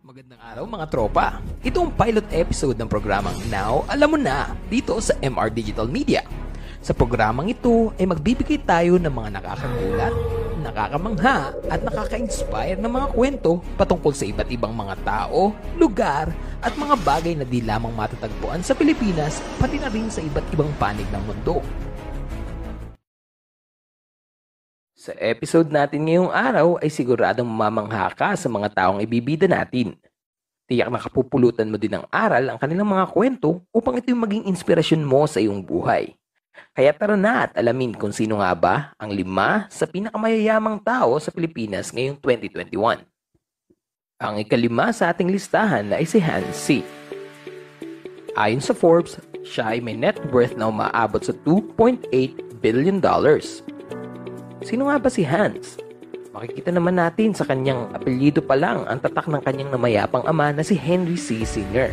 Magandang araw mga tropa. Ito ang pilot episode ng programang Now Alam Mo Na dito sa MR Digital Media. Sa programang ito ay magbibigay tayo ng mga nakakagulat, nakakamangha at nakaka-inspire na mga kwento patungkol sa iba't ibang mga tao, lugar at mga bagay na di lamang matatagpuan sa Pilipinas pati na rin sa iba't ibang panig ng mundo. Sa episode natin ngayong araw ay siguradong mamangha ka sa mga taong ibibida natin. Tiyak na kapupulutan mo din ng aral ang kanilang mga kwento upang ito yung maging inspirasyon mo sa iyong buhay. Kaya tara na at alamin kung sino nga ba ang lima sa pinakamayayamang tao sa Pilipinas ngayong 2021. Ang ikalima sa ating listahan ay si Hans C. Ayon sa Forbes, siya ay may net worth na umaabot sa 2.8 billion dollars. Sino nga ba si Hans? Makikita naman natin sa kanyang apelyido pa lang ang tatak ng kanyang namayapang ama na si Henry C. Sr.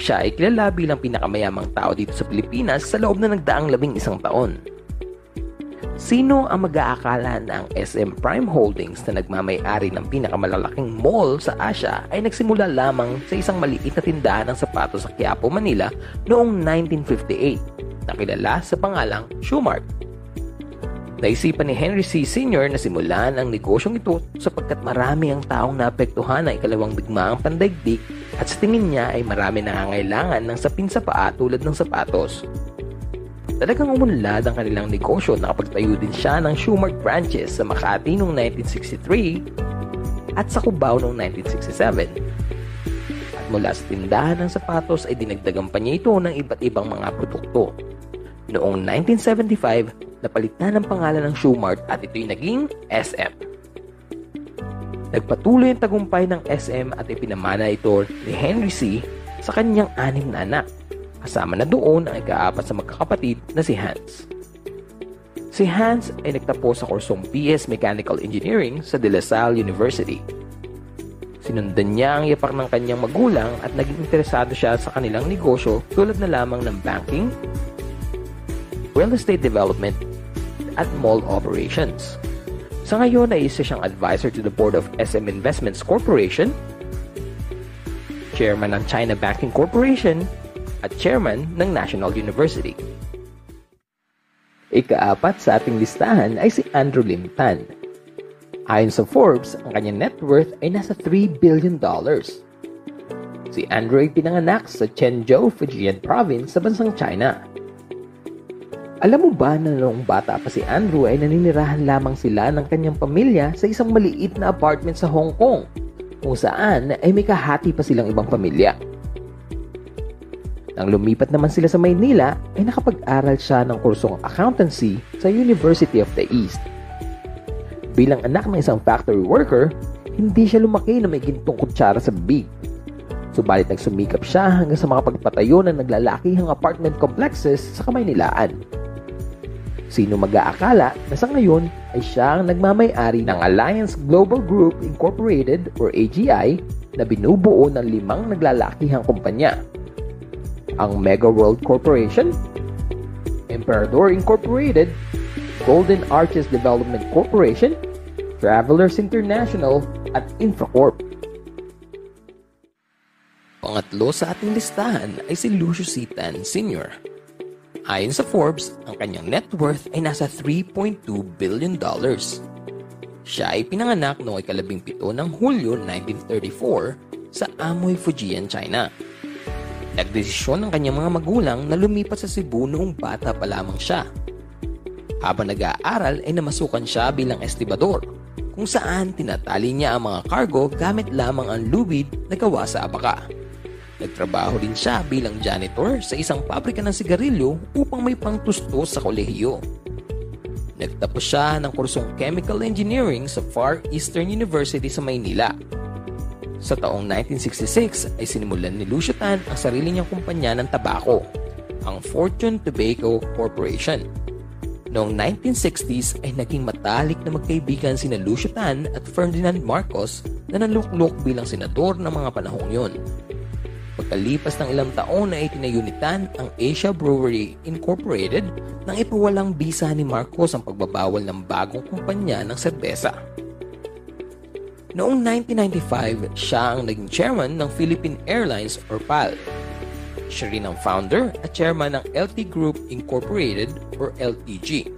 Siya ay kilala bilang pinakamayamang tao dito sa Pilipinas sa loob na nagdaang labing isang taon. Sino ang mag-aakala na SM Prime Holdings na nagmamay-ari ng pinakamalalaking mall sa Asia ay nagsimula lamang sa isang maliit na tindahan ng sapatos sa Quiapo, Manila noong 1958 na kilala sa pangalang Shoemart. Naisipan ni Henry C. Sr. na simulan ang negosyong ito sapagkat marami ang taong naapektuhan ng ikalawang digmaang pandaigdig at sa tingin niya ay marami nangangailangan ng sapin sa paa tulad ng sapatos. Talagang umunlad ang kanilang negosyo na kapagtayo din siya ng Schumart branches sa Makati noong 1963 at sa Cubao noong 1967. At mula sa tindahan ng sapatos ay dinagdagan pa niya ito ng iba't ibang mga produkto. Noong 1975, napalitan ang pangalan ng Shoemart at ito'y naging SM. Nagpatuloy ang tagumpay ng SM at ipinamana ito ni Henry C. sa kanyang anim na anak. Kasama na doon ang ikaapat sa magkakapatid na si Hans. Si Hans ay nagtapos sa kursong BS Mechanical Engineering sa De La Salle University. Sinundan niya ang yapak ng kanyang magulang at naging interesado siya sa kanilang negosyo tulad na lamang ng banking, real estate development, at mall operations. Sa ngayon ay isa siyang advisor to the board of SM Investments Corporation, chairman ng China Banking Corporation, at chairman ng National University. Ikaapat sa ating listahan ay si Andrew Lim Tan. Ayon sa Forbes, ang kanyang net worth ay nasa 3 billion dollars. Si Andrew ay pinanganak sa Chenzhou, Fujian Province sa bansang China. Alam mo ba na noong bata pa si Andrew ay naninirahan lamang sila ng kanyang pamilya sa isang maliit na apartment sa Hong Kong kung saan ay may kahati pa silang ibang pamilya. Nang lumipat naman sila sa Maynila ay nakapag-aral siya ng kursong accountancy sa University of the East. Bilang anak ng isang factory worker, hindi siya lumaki na may gintong kutsara sa bibig. Subalit nagsumikap siya hanggang sa mga pagpatayo ng naglalakihang apartment complexes sa Kamaynilaan. Sino mag-aakala na sa ngayon ay siya ang nagmamay-ari ng Alliance Global Group Incorporated or AGI na binubuo ng limang naglalakihang kumpanya. Ang Mega World Corporation, Emperador Incorporated, Golden Arches Development Corporation, Travelers International at Infracorp. Pangatlo sa ating listahan ay si Lucius C. Tan Sr. Ayon sa Forbes, ang kanyang net worth ay nasa 3.2 billion dollars. Siya ay pinanganak noong ikalabing pito ng Hulyo 1934 sa Amoy, Fujian, China. Nagdesisyon ng kanyang mga magulang na lumipat sa Cebu noong bata pa lamang siya. Habang nag-aaral ay namasukan siya bilang estibador kung saan tinatali niya ang mga cargo gamit lamang ang lubid na gawa sa abaka. Nagtrabaho din siya bilang janitor sa isang pabrika ng sigarilyo upang may pangtustos sa kolehiyo. Nagtapos siya ng kursong Chemical Engineering sa Far Eastern University sa Maynila. Sa taong 1966 ay sinimulan ni Lucio Tan ang sarili niyang kumpanya ng tabako, ang Fortune Tobacco Corporation. Noong 1960s ay naging matalik na magkaibigan sina Lucio Tan at Ferdinand Marcos na naluklok bilang senador ng mga panahong yon. Pagkalipas ng ilang taon na itinayunitan ang Asia Brewery Incorporated nang ipawalang bisa ni Marcos ang pagbabawal ng bagong kumpanya ng serbesa. Noong 1995, siya ang naging chairman ng Philippine Airlines or PAL. Siya rin ang founder at chairman ng LT Group Incorporated or LTG.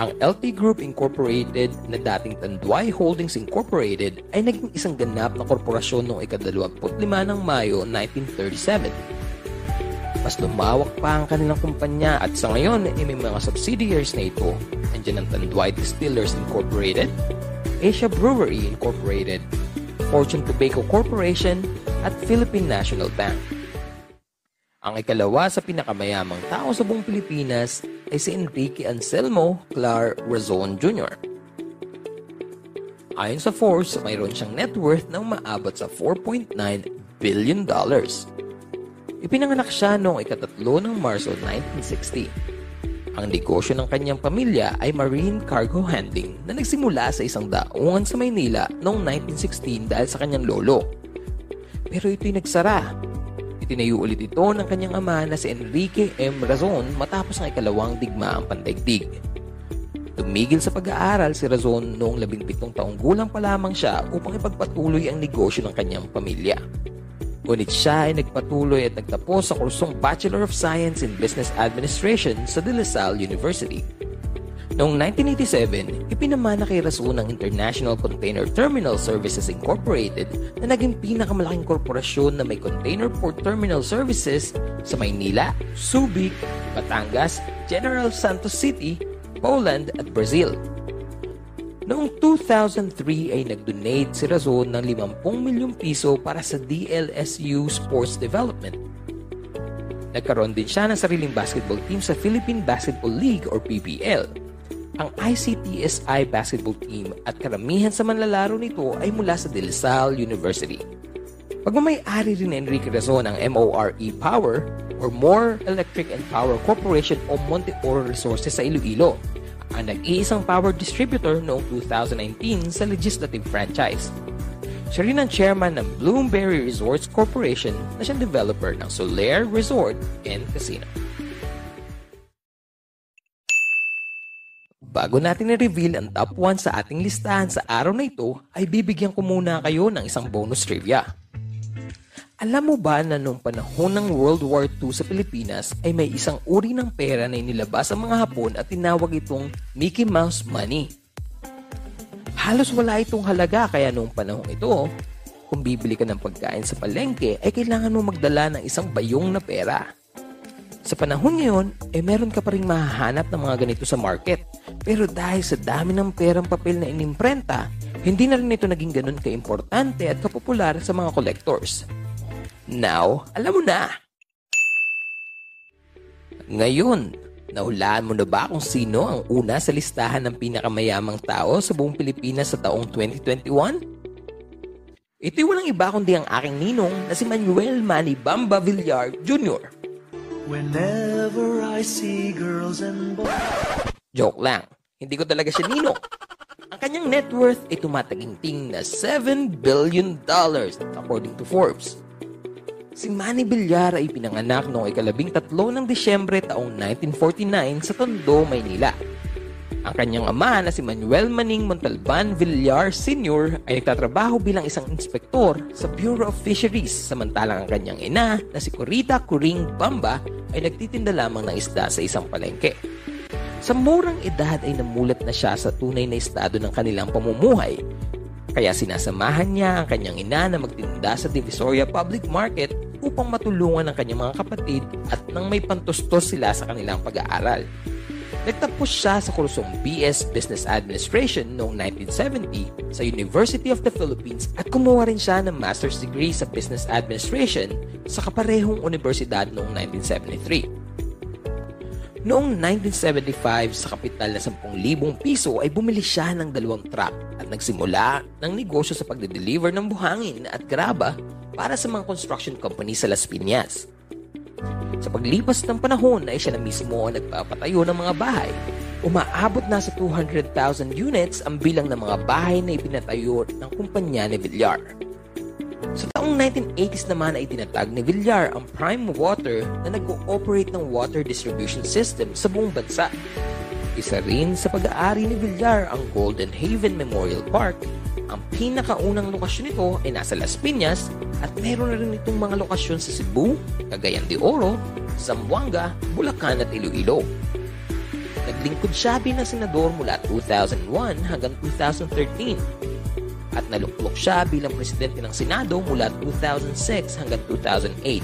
Ang LT Group Incorporated na dating Tanduay Holdings Incorporated ay naging isang ganap na korporasyon noong ika-25 ng Mayo 1937. Mas lumawak pa ang kanilang kumpanya at sa ngayon ay may mga subsidiaries na ito. Andiyan ang Tanduay Distillers Incorporated, Asia Brewery Incorporated, Fortune Tobacco Corporation, at Philippine National Bank. Ang ikalawa sa pinakamayamang tao sa buong Pilipinas ay si Enrique Anselmo Clar Razon Jr. Ayon sa Forbes, mayroon siyang net worth na umaabot sa 4.9 billion dollars. Ipinanganak siya noong ikatatlo ng Marso 1960 ang negosyo ng kanyang pamilya ay marine cargo handling na nagsimula sa isang daungan sa Maynila noong 1916 dahil sa kanyang lolo. Pero ito'y nagsara. Itinayo ulit ito ng kanyang ama na si Enrique M. Razon matapos ang ikalawang digmaang pandaigdig. Tumigil sa pag-aaral si Razon noong 17 taong gulang pa lamang siya upang ipagpatuloy ang negosyo ng kanyang pamilya. Ngunit siya ay nagpatuloy at nagtapos sa kursong Bachelor of Science in Business Administration sa De La Salle University. Noong 1987, ipinamana kay Rason ang International Container Terminal Services Incorporated na naging pinakamalaking korporasyon na may container port terminal services sa Maynila, Subic, Batangas, General Santos City, Poland at Brazil. Noong 2003 ay nag-donate si Razon ng 50 milyong piso para sa DLSU Sports Development. Nagkaroon din siya ng sariling basketball team sa Philippine Basketball League or PBL. Ang ICTSI basketball team at karamihan sa manlalaro nito ay mula sa De La Salle University. Pagmamayari rin ni Enrique Razon ang MORE Power or More Electric and Power Corporation o Monte Oro Resources sa Iloilo ang nag-iisang power distributor noong 2019 sa legislative franchise. Siya rin ang chairman ng Bloomberry Resorts Corporation na siyang developer ng Solaire Resort and Casino. Bago natin i-reveal ang top 1 sa ating listahan sa araw na ito, ay bibigyan ko muna kayo ng isang bonus trivia. Alam mo ba na noong panahon ng World War II sa Pilipinas ay may isang uri ng pera na inilabas ang mga Hapon at tinawag itong Mickey Mouse Money? Halos wala itong halaga kaya noong panahon ito, kung bibili ka ng pagkain sa palengke ay kailangan mo magdala ng isang bayong na pera. Sa panahon ngayon, ay eh meron ka pa rin mahahanap ng mga ganito sa market. Pero dahil sa dami ng perang papel na inimprenta, hindi na rin ito naging ganun kaimportante at kapopular sa mga collectors. Now, alam mo na. Ngayon, nahulaan mo na ba kung sino ang una sa listahan ng pinakamayamang tao sa buong Pilipinas sa taong 2021? Ito'y walang iba kundi ang aking ninong na si Manuel Manny Bamba Villar Jr. Whenever I see girls and boys... Joke lang. Hindi ko talaga siya ninong. Ang kanyang net worth ay tumataginting na $7 billion according to Forbes. Si Manny Villar ay pinanganak noong ikalabing tatlo ng Disyembre taong 1949 sa Tondo, Maynila. Ang kanyang ama na si Manuel Maning Montalban Villar Sr. ay nagtatrabaho bilang isang inspektor sa Bureau of Fisheries samantalang ang kanyang ina na si Corita Kuring Bamba ay nagtitinda lamang ng isda sa isang palengke. Sa murang edad ay namulat na siya sa tunay na estado ng kanilang pamumuhay kaya sinasamahan niya ang kanyang ina na magtinda sa Divisoria Public Market upang matulungan ang kanyang mga kapatid at nang may pantustos sila sa kanilang pag-aaral. Nagtapos siya sa kursong BS Business Administration noong 1970 sa University of the Philippines at kumuha rin siya ng master's degree sa Business Administration sa kaparehong universidad noong 1973. Noong 1975 sa kapital na 10,000 piso ay bumili siya ng dalawang truck at nagsimula ng negosyo sa pagde-deliver ng buhangin at graba para sa mga construction company sa Las Piñas. Sa paglipas ng panahon ay siya na mismo ang nagpapatayo ng mga bahay. Umaabot na sa 200,000 units ang bilang ng mga bahay na ipinatayo ng kumpanya ni Villar. Sa taong 1980s naman ay tinatag ni Villar ang Prime Water na nag-ooperate ng water distribution system sa buong bansa. Isa rin sa pag-aari ni Villar ang Golden Haven Memorial Park Ang pinakaunang lokasyon nito ay nasa Las Piñas at meron na rin itong mga lokasyon sa Cebu, Cagayan de Oro, Zamboanga, Bulacan at Iloilo. Naglingkod siya bilang senador mula 2001 hanggang 2013 at naluklok siya bilang presidente ng Senado mula 2006 hanggang 2008.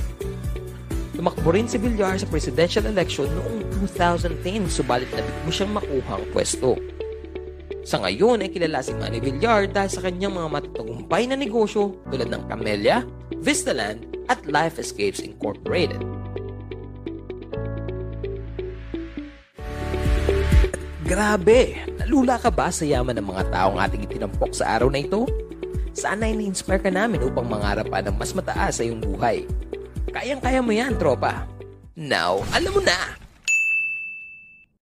Tumakbo rin si Villar sa presidential election noong 2010 subalit nabig mo siyang makuha ang pwesto. Sa ngayon ay kilala si Manny Villar dahil sa kanyang mga matatagumpay na negosyo tulad ng Camellia, Vistaland at Life Escapes Incorporated. Grabe! Nalula ka ba sa yaman ng mga taong ating itinampok sa araw na ito? Sana ay na-inspire ka namin upang mangarap pa ng mas mataas sa iyong buhay. Kayang-kaya mo yan, tropa. Now, alam mo na!